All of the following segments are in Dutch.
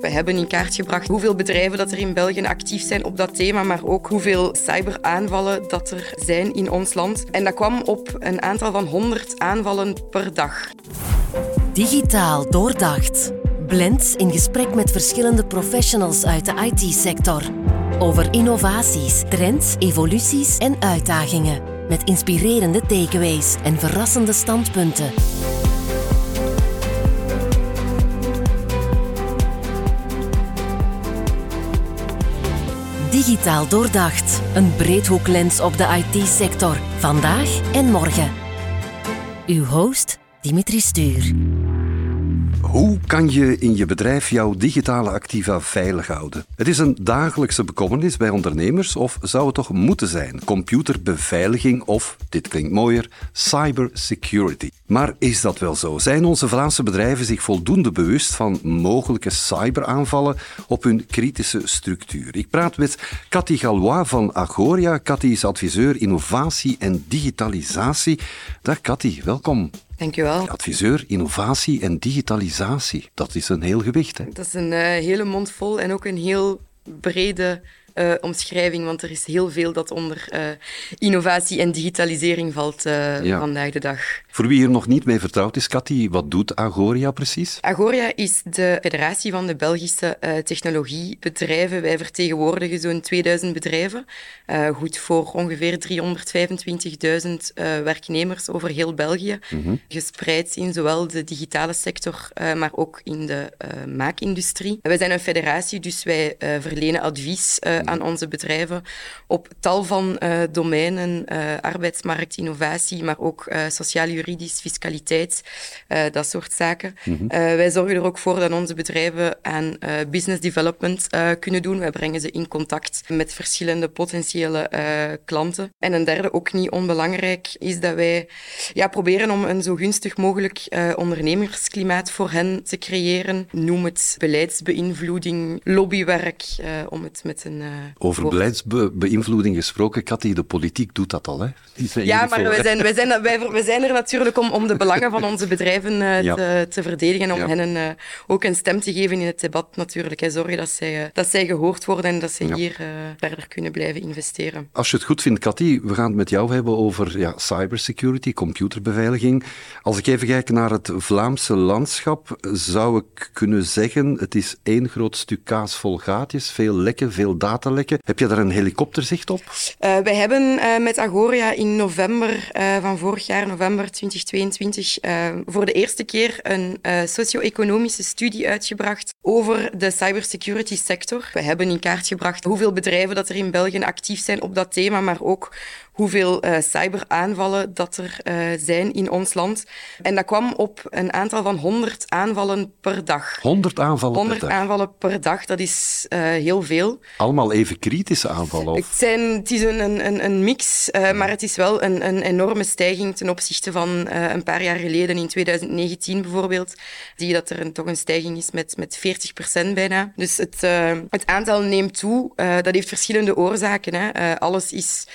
We hebben in kaart gebracht hoeveel bedrijven dat er in België actief zijn op dat thema, maar ook hoeveel cyberaanvallen dat er zijn in ons land. En dat kwam op een aantal van 100 aanvallen per dag. Digitaal doordacht. Blend in gesprek met verschillende professionals uit de IT-sector. Over innovaties, trends, evoluties en uitdagingen. Met inspirerende takeaways en verrassende standpunten. Digitaal doordacht. Een breedhoeklens op de IT-sector. Vandaag en morgen. Uw host Dimitri Stuur. Hoe kan je in je bedrijf jouw digitale activa veilig houden? Het is een dagelijkse bekommernis bij ondernemers, of zou het toch moeten zijn? Computerbeveiliging of, dit klinkt mooier, cybersecurity. Maar is dat wel zo? Zijn onze Vlaamse bedrijven zich voldoende bewust van mogelijke cyberaanvallen op hun kritische structuur? Ik praat met Cathy Galois van Agoria. Cathy is adviseur innovatie en digitalisatie. Dag Cathy, welkom. Dankjewel. Adviseur, innovatie en digitalisatie. Dat is een heel gewicht. Hè? Dat is een uh, hele mond vol en ook een heel brede uh, omschrijving, want er is heel veel dat onder uh, innovatie en digitalisering valt uh, ja. vandaag de dag. Voor wie er nog niet mee vertrouwd is, Cathy, wat doet Agoria precies? Agoria is de federatie van de Belgische technologiebedrijven. Wij vertegenwoordigen zo'n 2000 bedrijven, goed voor ongeveer 325.000 werknemers over heel België, mm -hmm. gespreid in zowel de digitale sector, maar ook in de maakindustrie. Wij zijn een federatie, dus wij verlenen advies aan onze bedrijven op tal van uh, domeinen, uh, arbeidsmarkt, innovatie, maar ook uh, sociaal-juridisch, fiscaliteit, dat soort zaken. Mm -hmm. wij zorgen er ook voor dat onze bedrijven aan business development kunnen doen. Wij brengen ze in contact met verschillende potentiële klanten. En een derde, ook niet onbelangrijk, is dat wij ja, proberen om een zo gunstig mogelijk ondernemersklimaat voor hen te creëren. Noem het beleidsbeïnvloeding, lobbywerk, om het met een over beleidsbeïnvloeding gesproken, Cathy, de politiek doet dat al. Hè? Ja, maar wij zijn, wij, zijn, wij, wij zijn er natuurlijk om, om de belangen van onze bedrijven uh, ja. te, te, verdedigen en om ja. hen uh, ook een stem te geven in het debat natuurlijk. Hè. Zorgen dat zij, dat zij gehoord worden en dat ze ja. hier verder kunnen blijven investeren. Als je het goed vindt, Cathy, we gaan het met jou hebben over ja, cybersecurity, computerbeveiliging. Als ik even kijk naar het Vlaamse landschap, zou ik kunnen zeggen, het is één groot stuk kaas vol gaatjes, veel lekken, veel Heb je daar een helikopterzicht op? Uh, wij hebben uh, met Agoria in november uh, van vorig jaar, november 2022, voor de eerste keer een socio-economische studie uitgebracht over de cybersecurity sector. We hebben in kaart gebracht hoeveel bedrijven dat er in België actief zijn op dat thema, maar ook hoeveel uh, cyberaanvallen dat er uh, zijn in ons land. En dat kwam op een aantal van 100 aanvallen per dag. 100 aanvallen 100 per dag? aanvallen per dag, dat is uh, heel veel. Allemaal even kritische aanvallen? Of? Het, zijn, het is een, een, een mix, ja. maar het is wel een, een enorme stijging ten opzichte van een paar jaar geleden, in 2019 bijvoorbeeld. Zie je dat er een, toch een stijging is met, met 40 procent bijna. Dus het, het aantal neemt toe. dat heeft verschillende oorzaken. Hè. alles is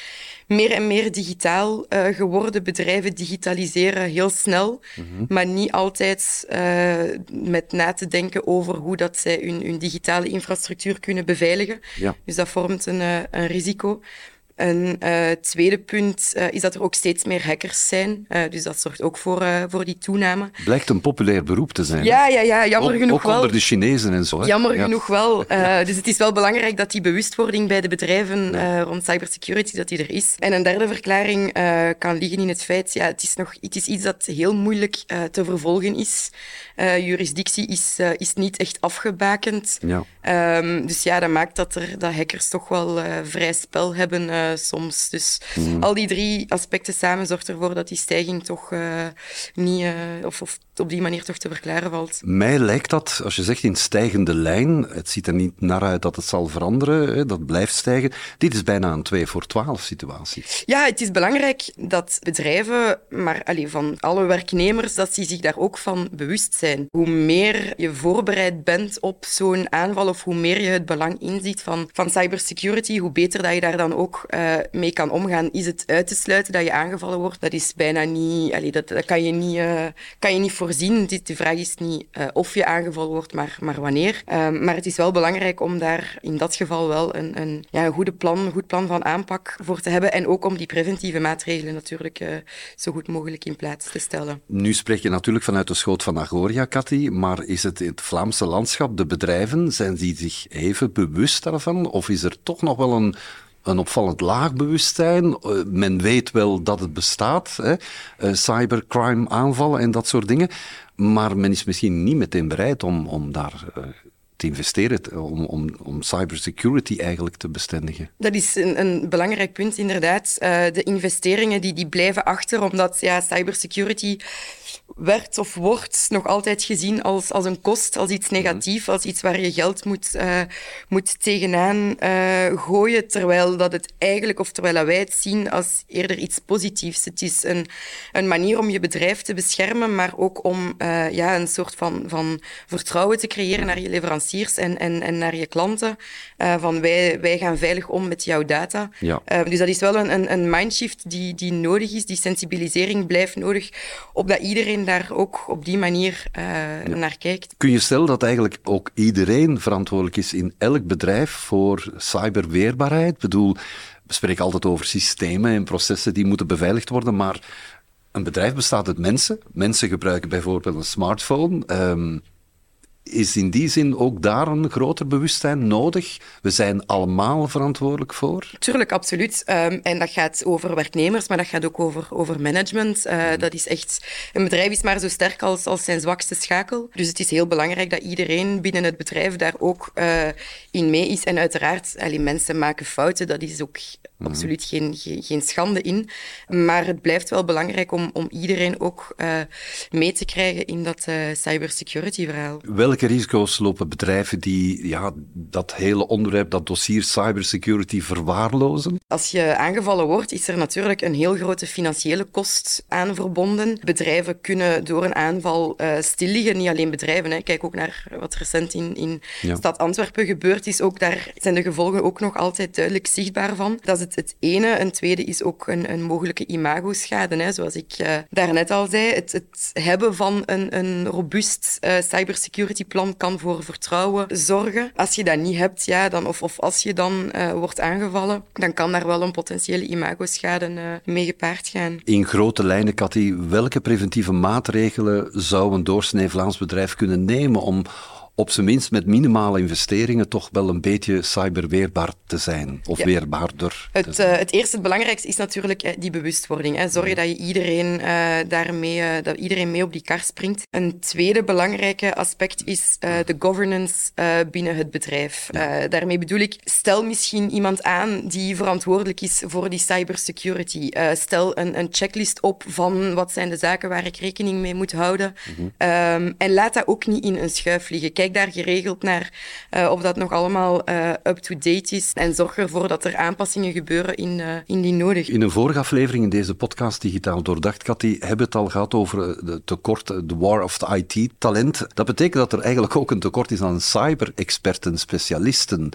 meer en meer digitaal uh, geworden. Bedrijven digitaliseren heel snel, mm -hmm. maar niet altijd uh, met na te denken over hoe dat zij hun, hun digitale infrastructuur kunnen beveiligen. Ja. Dus dat vormt een, uh, een risico. Een uh, tweede punt uh, is dat er ook steeds meer hackers zijn. Uh, dus dat zorgt ook voor, voor die toename. Blijkt een populair beroep te zijn. Ja, ja, ja jammer ook, genoeg ook wel. onder de Chinezen en zo. Hè? Jammer ja. genoeg wel. Ja. Dus het is wel belangrijk dat die bewustwording bij de bedrijven ja. rond cybersecurity dat die er is. En een derde verklaring kan liggen in het feit, ja, het is, nog, het is iets dat heel moeilijk te vervolgen is. jurisdictie is, is niet echt afgebakend. Ja. Um, dus ja, dat maakt dat, er, dat hackers toch wel vrij spel hebben soms. Dus mm. al die drie aspecten samen zorgt ervoor dat die stijging toch uh, niet, uh, of, of, op die manier toch te verklaren valt. Mij lijkt dat, als je zegt in stijgende lijn, het ziet er niet naar uit dat het zal veranderen, hè, dat blijft stijgen. Dit is bijna een 2 voor 12 situatie. Ja, het is belangrijk dat bedrijven, maar allee, van alle werknemers, dat die zich daar ook van bewust zijn. Hoe meer je voorbereid bent op zo'n aanval of hoe meer je het belang inziet van, van cybersecurity, hoe beter dat je daar dan ook uh, mee kan omgaan. Is het uit te sluiten dat je aangevallen wordt? Dat is bijna niet... Allee, dat, dat kan, je niet uh, kan je niet voorzien. De vraag is niet uh, of je aangevallen wordt, maar, maar wanneer. Ehm, maar het is wel belangrijk om daar in dat geval wel een, een, ja, een goede plan, een goed plan van aanpak voor te hebben. En ook om die preventieve maatregelen natuurlijk zo goed mogelijk in plaats te stellen. Nu spreek je natuurlijk vanuit de schoot van Agoria, Cathy, maar is het in het Vlaamse landschap, de bedrijven, zijn die zich even bewust daarvan? Of is er toch nog wel een een opvallend laag bewustzijn. Eh, men weet wel dat het bestaat, hè? Uh, cybercrime aanvallen en dat soort dingen. Maar men is misschien niet meteen bereid om, om daar uh, te investeren, om, om, om cybersecurity eigenlijk te bestendigen. Dat is een, een belangrijk punt, inderdaad. de investeringen die, die blijven achter, omdat ja, cybersecurity werd of wordt nog altijd gezien als, als een kost, als iets negatiefs, als iets waar je geld moet, uh, moet tegenaan uh, gooien, terwijl dat het eigenlijk, of terwijl wij het zien als eerder iets positiefs. Het is een, een manier om je bedrijf te beschermen, maar ook om uh, ja, een soort van, van vertrouwen te creëren naar je leveranciers en, en, en naar je klanten. van wij, wij gaan veilig om met jouw data. Ja. dus dat is wel een, een, een mindshift die, die nodig is. Die sensibilisering blijft nodig, opdat iedereen daar ook op die manier uh, naar kijkt. Kun je stellen dat eigenlijk ook iedereen verantwoordelijk is in elk bedrijf voor cyberweerbaarheid? Ik bedoel, we spreken altijd over systemen en processen die moeten beveiligd worden, maar een bedrijf bestaat uit mensen. Mensen gebruiken bijvoorbeeld een smartphone. Um, is in die zin ook daar een groter bewustzijn nodig? We zijn allemaal verantwoordelijk voor? Tuurlijk, absoluut. Um, en dat gaat over werknemers, maar dat gaat ook over, over management. Uh, mm. Dat is echt... Een bedrijf is maar zo sterk als, als zijn zwakste schakel. Dus het is heel belangrijk dat iedereen binnen het bedrijf daar ook uh, in mee is. En uiteraard, allee, mensen maken fouten, dat is ook mm. absoluut geen, geen, geen, schande in. Maar het blijft wel belangrijk om, om iedereen ook uh, mee te krijgen in dat cybersecurity-verhaal welke risico's lopen bedrijven die ja, dat hele onderwerp, dat dossier cybersecurity verwaarlozen? Als je aangevallen wordt, is er natuurlijk een heel grote financiële kost aan verbonden. Bedrijven kunnen door een aanval uh, stil liggen. Niet alleen bedrijven. Hè. Kijk ook naar wat recent in, in ja. stad Antwerpen gebeurd is. Ook daar zijn de gevolgen ook nog altijd duidelijk zichtbaar van. Dat is het, het ene. Een tweede is ook een, een mogelijke imagoschade. Hè. Zoals ik uh, daarnet al zei, het, het hebben van een, een robuust uh, cybersecurity plan kan voor vertrouwen zorgen. Als je dat niet hebt, ja, dan, of, of als je dan uh, wordt aangevallen, dan kan daar wel een potentiële imagoschade uh, mee gepaard gaan. In grote lijnen, Cathy, welke preventieve maatregelen zou een doorsnee Vlaams bedrijf kunnen nemen om op zijn minst met minimale investeringen toch wel een beetje cyberweerbaar te zijn. Of ja. weerbaarder. Het, uh, het eerste, het belangrijkste is natuurlijk uh, die bewustwording. Hè. Zorg dat je iedereen uh, daarmee, dat iedereen mee op die kar springt. Een tweede belangrijke aspect is de governance binnen het bedrijf. Ja. daarmee bedoel ik, stel misschien iemand aan die verantwoordelijk is voor die cybersecurity. stel een, een, checklist op van wat zijn de zaken waar ik rekening mee moet houden. Mm -hmm. um, en laat dat ook niet in een schuif liggen. Kijk kijk daar geregeld naar uh, of dat nog allemaal uh, up-to-date is. En zorg ervoor dat er aanpassingen gebeuren in, uh, indien nodig. In een vorige aflevering in deze podcast Digitaal Doordacht, Cathy, hebben we het al gehad over de tekort, de war of the IT-talent. Dat betekent dat er eigenlijk ook een tekort is aan cyber-experten, specialisten.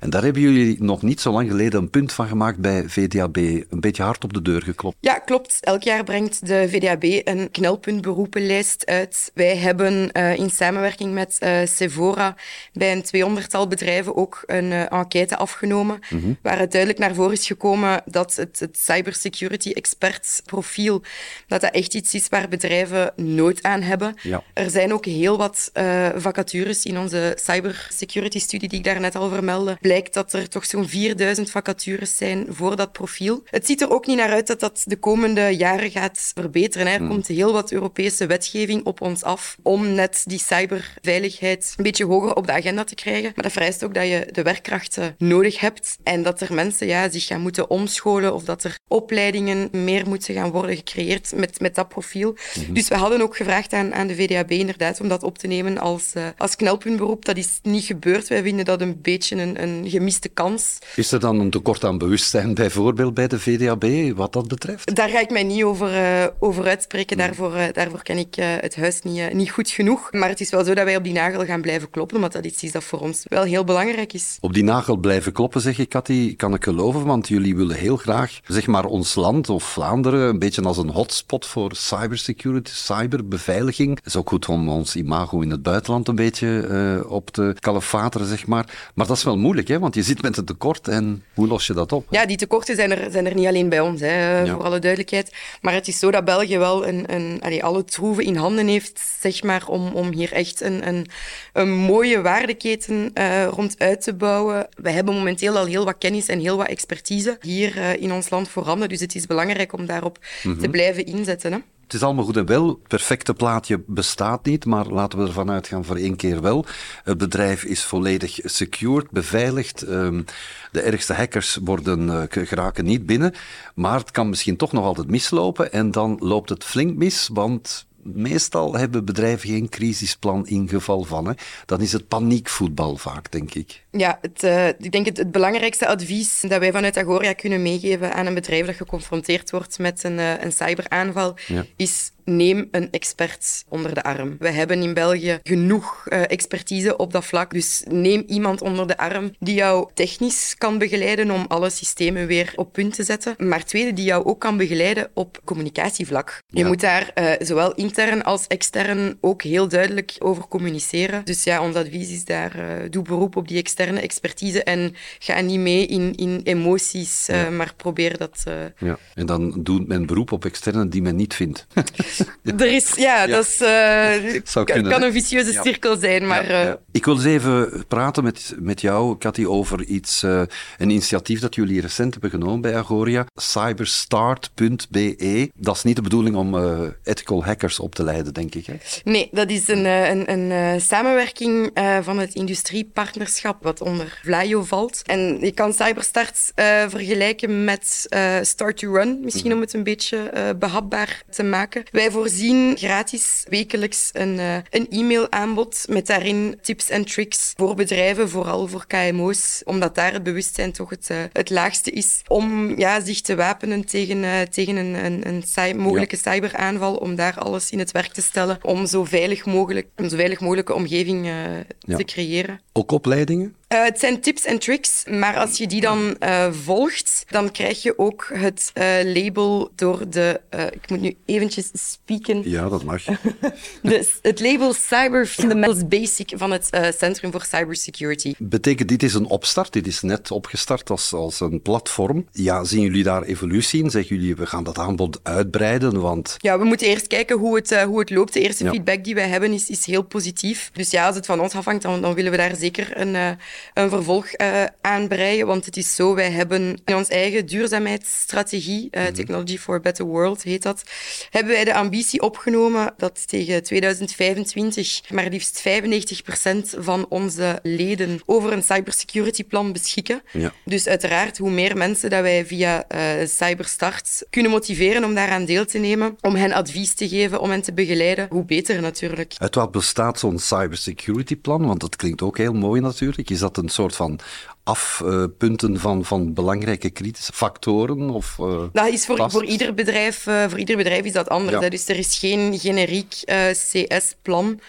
En daar hebben jullie nog niet zo lang geleden een punt van gemaakt bij VDAB. Een beetje hard op de deur geklopt. Ja, klopt. Elk jaar brengt de VDAB een knelpuntberoepenlijst uit. Wij hebben in samenwerking met Sephora bij een tweehonderdtal bedrijven ook een uh, enquête afgenomen, mm -hmm. waaruit duidelijk naar voren is gekomen dat het, het cybersecurity expert profiel, dat dat echt iets is waar bedrijven nood aan hebben. Ja. Er zijn ook heel wat uh, vacatures in onze cybersecurity studie die ik daarnet al vermeldde. Blijkt dat er toch zo'n 4000 vacatures zijn voor dat profiel. Het ziet er ook niet naar uit dat dat de komende jaren gaat verbeteren. Er mm. komt heel wat Europese wetgeving op ons af om net die cyberveiligheid een beetje hoger op de agenda te krijgen. Maar dat vereist ook dat je de werkkrachten nodig hebt en dat er mensen ja, zich gaan moeten omscholen of dat er opleidingen meer moeten gaan worden gecreëerd met, met dat profiel. Mm -hmm. Dus we hadden ook gevraagd aan, aan de VDAB inderdaad om dat op te nemen als, uh, als knelpuntberoep. Dat is niet gebeurd. Wij vinden dat een beetje een, een gemiste kans. Is er dan een tekort aan bewustzijn bijvoorbeeld bij de VDAB wat dat betreft? Daar ga ik mij niet over, uh, over uitspreken. Daarvoor, uh, daarvoor ken ik het huis niet, niet goed genoeg. Maar het is wel zo dat wij op die nagel gaan gaan blijven kloppen, omdat dat iets is dat voor ons wel heel belangrijk is. Op die nagel blijven kloppen, zeg je, Cathy, kan ik geloven, want jullie willen heel graag, zeg maar, ons land of Vlaanderen een beetje als een hotspot voor cybersecurity, cyberbeveiliging. Het is ook goed om ons imago in het buitenland een beetje uh, op te kalefateren, zeg maar. Maar dat is wel moeilijk, hè, want je zit met een tekort en hoe los je dat op? Ja, die tekorten zijn er, zijn er niet alleen bij ons, hè, voor alle duidelijkheid. Maar het is zo dat België wel een, een, allee, alle troeven in handen heeft, zeg maar, om, om hier echt een, een, een mooie waardeketen uh, rond uit te bouwen. We hebben momenteel al heel wat kennis en heel wat expertise hier uh, in ons land voorhanden. Dus het is belangrijk om daarop mm -hmm. te blijven inzetten. Hè. Het is allemaal goed en wel. Het perfecte plaatje bestaat niet, maar laten we ervan uitgaan voor één keer wel. Het bedrijf is volledig secured, beveiligd. Um, de ergste hackers worden, uh, geraken niet binnen. Maar het kan misschien toch nog altijd mislopen en dan loopt het flink mis, want meestal hebben bedrijven geen crisisplan in geval van. Hè. Dan is het paniekvoetbal vaak, denk ik. Ja, het, uh, ik denk het, het, belangrijkste advies dat wij vanuit Agoria kunnen meegeven aan een bedrijf dat geconfronteerd wordt met een, uh, een cyberaanval, ja. is neem een expert onder de arm. We hebben in België genoeg uh, expertise op dat vlak. Dus neem iemand onder de arm die jou technisch kan begeleiden om alle systemen weer op punt te zetten. Maar tweede, die jou ook kan begeleiden op communicatievlak. Ja. Je moet daar uh, zowel intern als extern ook heel duidelijk over communiceren. Dus ja, ons advies is daar, uh, doe beroep op die externe expertise en ga niet mee in, in emoties, ja. maar probeer dat... Ja, en dan doet men beroep op externe die men niet vindt. Er is, ja, ja. dat is, uh, kunnen, kan een vicieuze ja. cirkel zijn. Maar, ja, uh... Ik wil eens even praten met, met jou, Cathy, over iets, uh, een initiatief dat jullie recent hebben genomen bij Agoria. Cyberstart.be. Dat is niet de bedoeling om ethical hackers op te leiden, denk ik. Hè? Nee, dat is een, een, een samenwerking van het industriepartnerschap wat onder Vlaio valt. En je kan Cyberstart vergelijken met Start to Run, misschien mm. om het een beetje behapbaar te maken. Wij voorzien gratis wekelijks een, uh, een e-mailaanbod met daarin tips en tricks voor bedrijven, vooral voor KMO's, omdat daar het bewustzijn toch het, uh, het laagste is om ja, zich te wapenen tegen, uh, tegen een, een, een cy mogelijke ja. cyberaanval, om daar alles in het werk te stellen, om zo veilig mogelijk, een zo veilig mogelijke omgeving ja. te creëren. Ook opleidingen? Uh, het zijn tips en tricks, maar als je die dan uh, volgt, dan krijg je ook het uh, label door de... ik moet nu eventjes spieken. Ja, dat mag. de, het label Cyber Fundamentals Basic van het Centrum voor Cybersecurity. Betekent dit is een opstart? Dit is net opgestart als, als een platform. Ja, zien jullie daar evolutie in? Zeggen jullie, we gaan dat aanbod uitbreiden? Want... Ja, we moeten eerst kijken hoe het, hoe het loopt. De eerste ja. feedback die wij hebben is, is heel positief. Dus ja, als het van ons afhangt, dan, dan willen we daar zeker een een vervolg uh, aanbreien. Want het is zo, wij hebben in onze eigen duurzaamheidsstrategie, uh, Technology for a Better World heet dat, hebben wij de ambitie opgenomen dat tegen 2025 maar liefst 95% van onze leden over een cybersecurity plan beschikken. Ja. Dus uiteraard, hoe meer mensen dat wij via uh, Cyberstart kunnen motiveren om daaraan deel te nemen, om hen advies te geven, om hen te begeleiden, hoe beter natuurlijk. Uit wat bestaat zo'n cybersecurity plan? Want dat klinkt ook heel mooi natuurlijk. Is dat een soort van afpunten van, van belangrijke kritische factoren? Of, uh, dat is voor, voor, ieder bedrijf, uh, voor ieder bedrijf is dat anders. Ja. Dus er is geen generiek uh, CS-plan.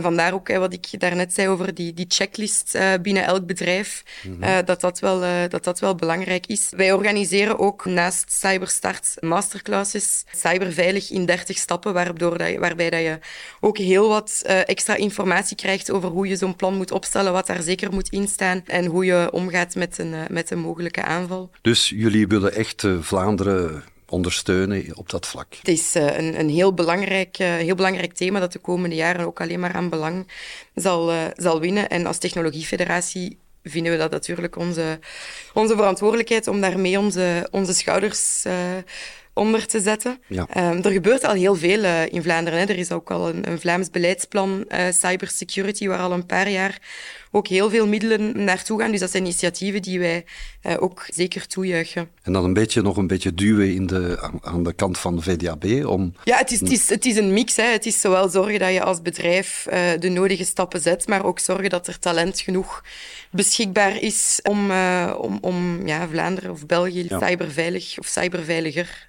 vandaar ook wat ik daarnet zei over die, die checklist binnen elk bedrijf, mm -hmm. dat, dat, wel, dat dat wel belangrijk is. Wij organiseren ook naast Cyberstart masterclasses, cyberveilig in 30 stappen, waardoor dat je, waarbij dat je ook heel wat extra informatie krijgt over hoe je zo'n plan moet opstellen, wat daar zeker moet instaan en hoe je omgaat met een, met een mogelijke aanval. Dus jullie willen echt Vlaanderen ondersteunen op dat vlak? Het is een, een heel, belangrijk, heel belangrijk thema dat de komende jaren ook alleen maar aan belang zal, zal winnen. En als Technologiefederatie vinden we dat natuurlijk onze, onze verantwoordelijkheid om daarmee onze, onze schouders uh, onder te zetten. Ja. Um, er gebeurt al heel veel uh, in Vlaanderen. Hè. Er is ook al een, een Vlaams beleidsplan uh, cybersecurity, waar al een paar jaar ook heel veel middelen naartoe gaan. Dus dat zijn initiatieven die wij uh, ook zeker toejuichen. En dan een beetje, nog een beetje duwen in de, aan de kant van de VDAB om... Ja, het is, het is, het is een mix. Hè. Het is zowel zorgen dat je als bedrijf uh, de nodige stappen zet, maar ook zorgen dat er talent genoeg beschikbaar is om, uh, om, om ja, Vlaanderen of België ja. cyberveilig of cyberveiliger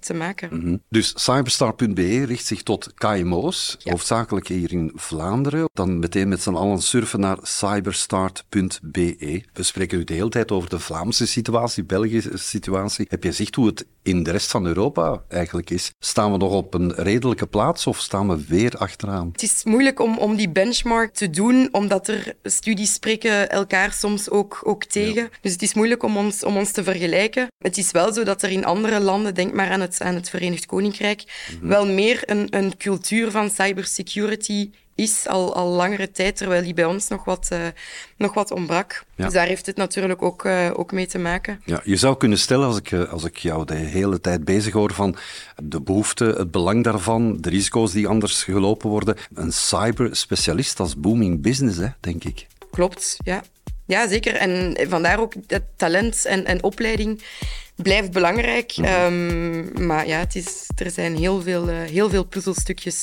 te maken. Mhm. Dus cyberstar.be richt zich tot KMO's, hoofdzakelijk hier in Vlaanderen. Dan meteen met z'n allen surfen naar cyberstart.be. We spreken nu de hele tijd over de Vlaamse situatie, Belgische situatie. Heb je zicht hoe het in de rest van Europa eigenlijk is? Staan we nog op een redelijke plaats of staan we weer achteraan? Het is moeilijk om, om die benchmark te doen, omdat er studies spreken elkaar soms ook, ook tegen. Dus het is moeilijk om ons, om ons te vergelijken. Het is wel zo dat er in andere landen, denk maar aan het, aan het Verenigd Koninkrijk, mhm. wel meer een, een cultuur van cybersecurity is al, al langere tijd, terwijl die bij ons nog wat, uh, nog wat ontbrak. Dus daar heeft het natuurlijk ook, uh, ook mee te maken. Ja, je zou kunnen stellen, als ik, eh, als ik jou de hele tijd bezig hoor van de behoefte, het belang daarvan, de risico's die anders gelopen worden. Een cyberspecialist als booming business, hè, denk ik. Klopt, ja. Ja, zeker. En vandaar ook dat talent en, en opleiding blijft belangrijk. Ehm, maar ja, het is, er zijn heel veel, uh, heel veel puzzelstukjes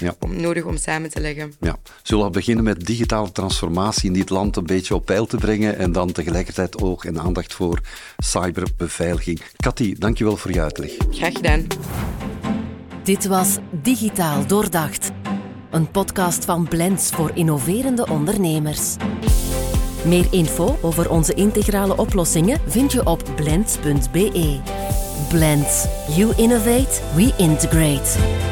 uh, om, nodig om samen te leggen. Ja. Zullen we beginnen met digitale transformatie in dit land een beetje op peil te brengen en dan tegelijkertijd oog en aandacht voor cyberbeveiliging. Cathy, dankjewel voor je uitleg. Graag gedaan. Dit was Digitaal Doordacht. Een podcast van Blends voor innoverende ondernemers. Meer info over onze integrale oplossingen vind je op blends.be. Blends. You innovate, we integrate.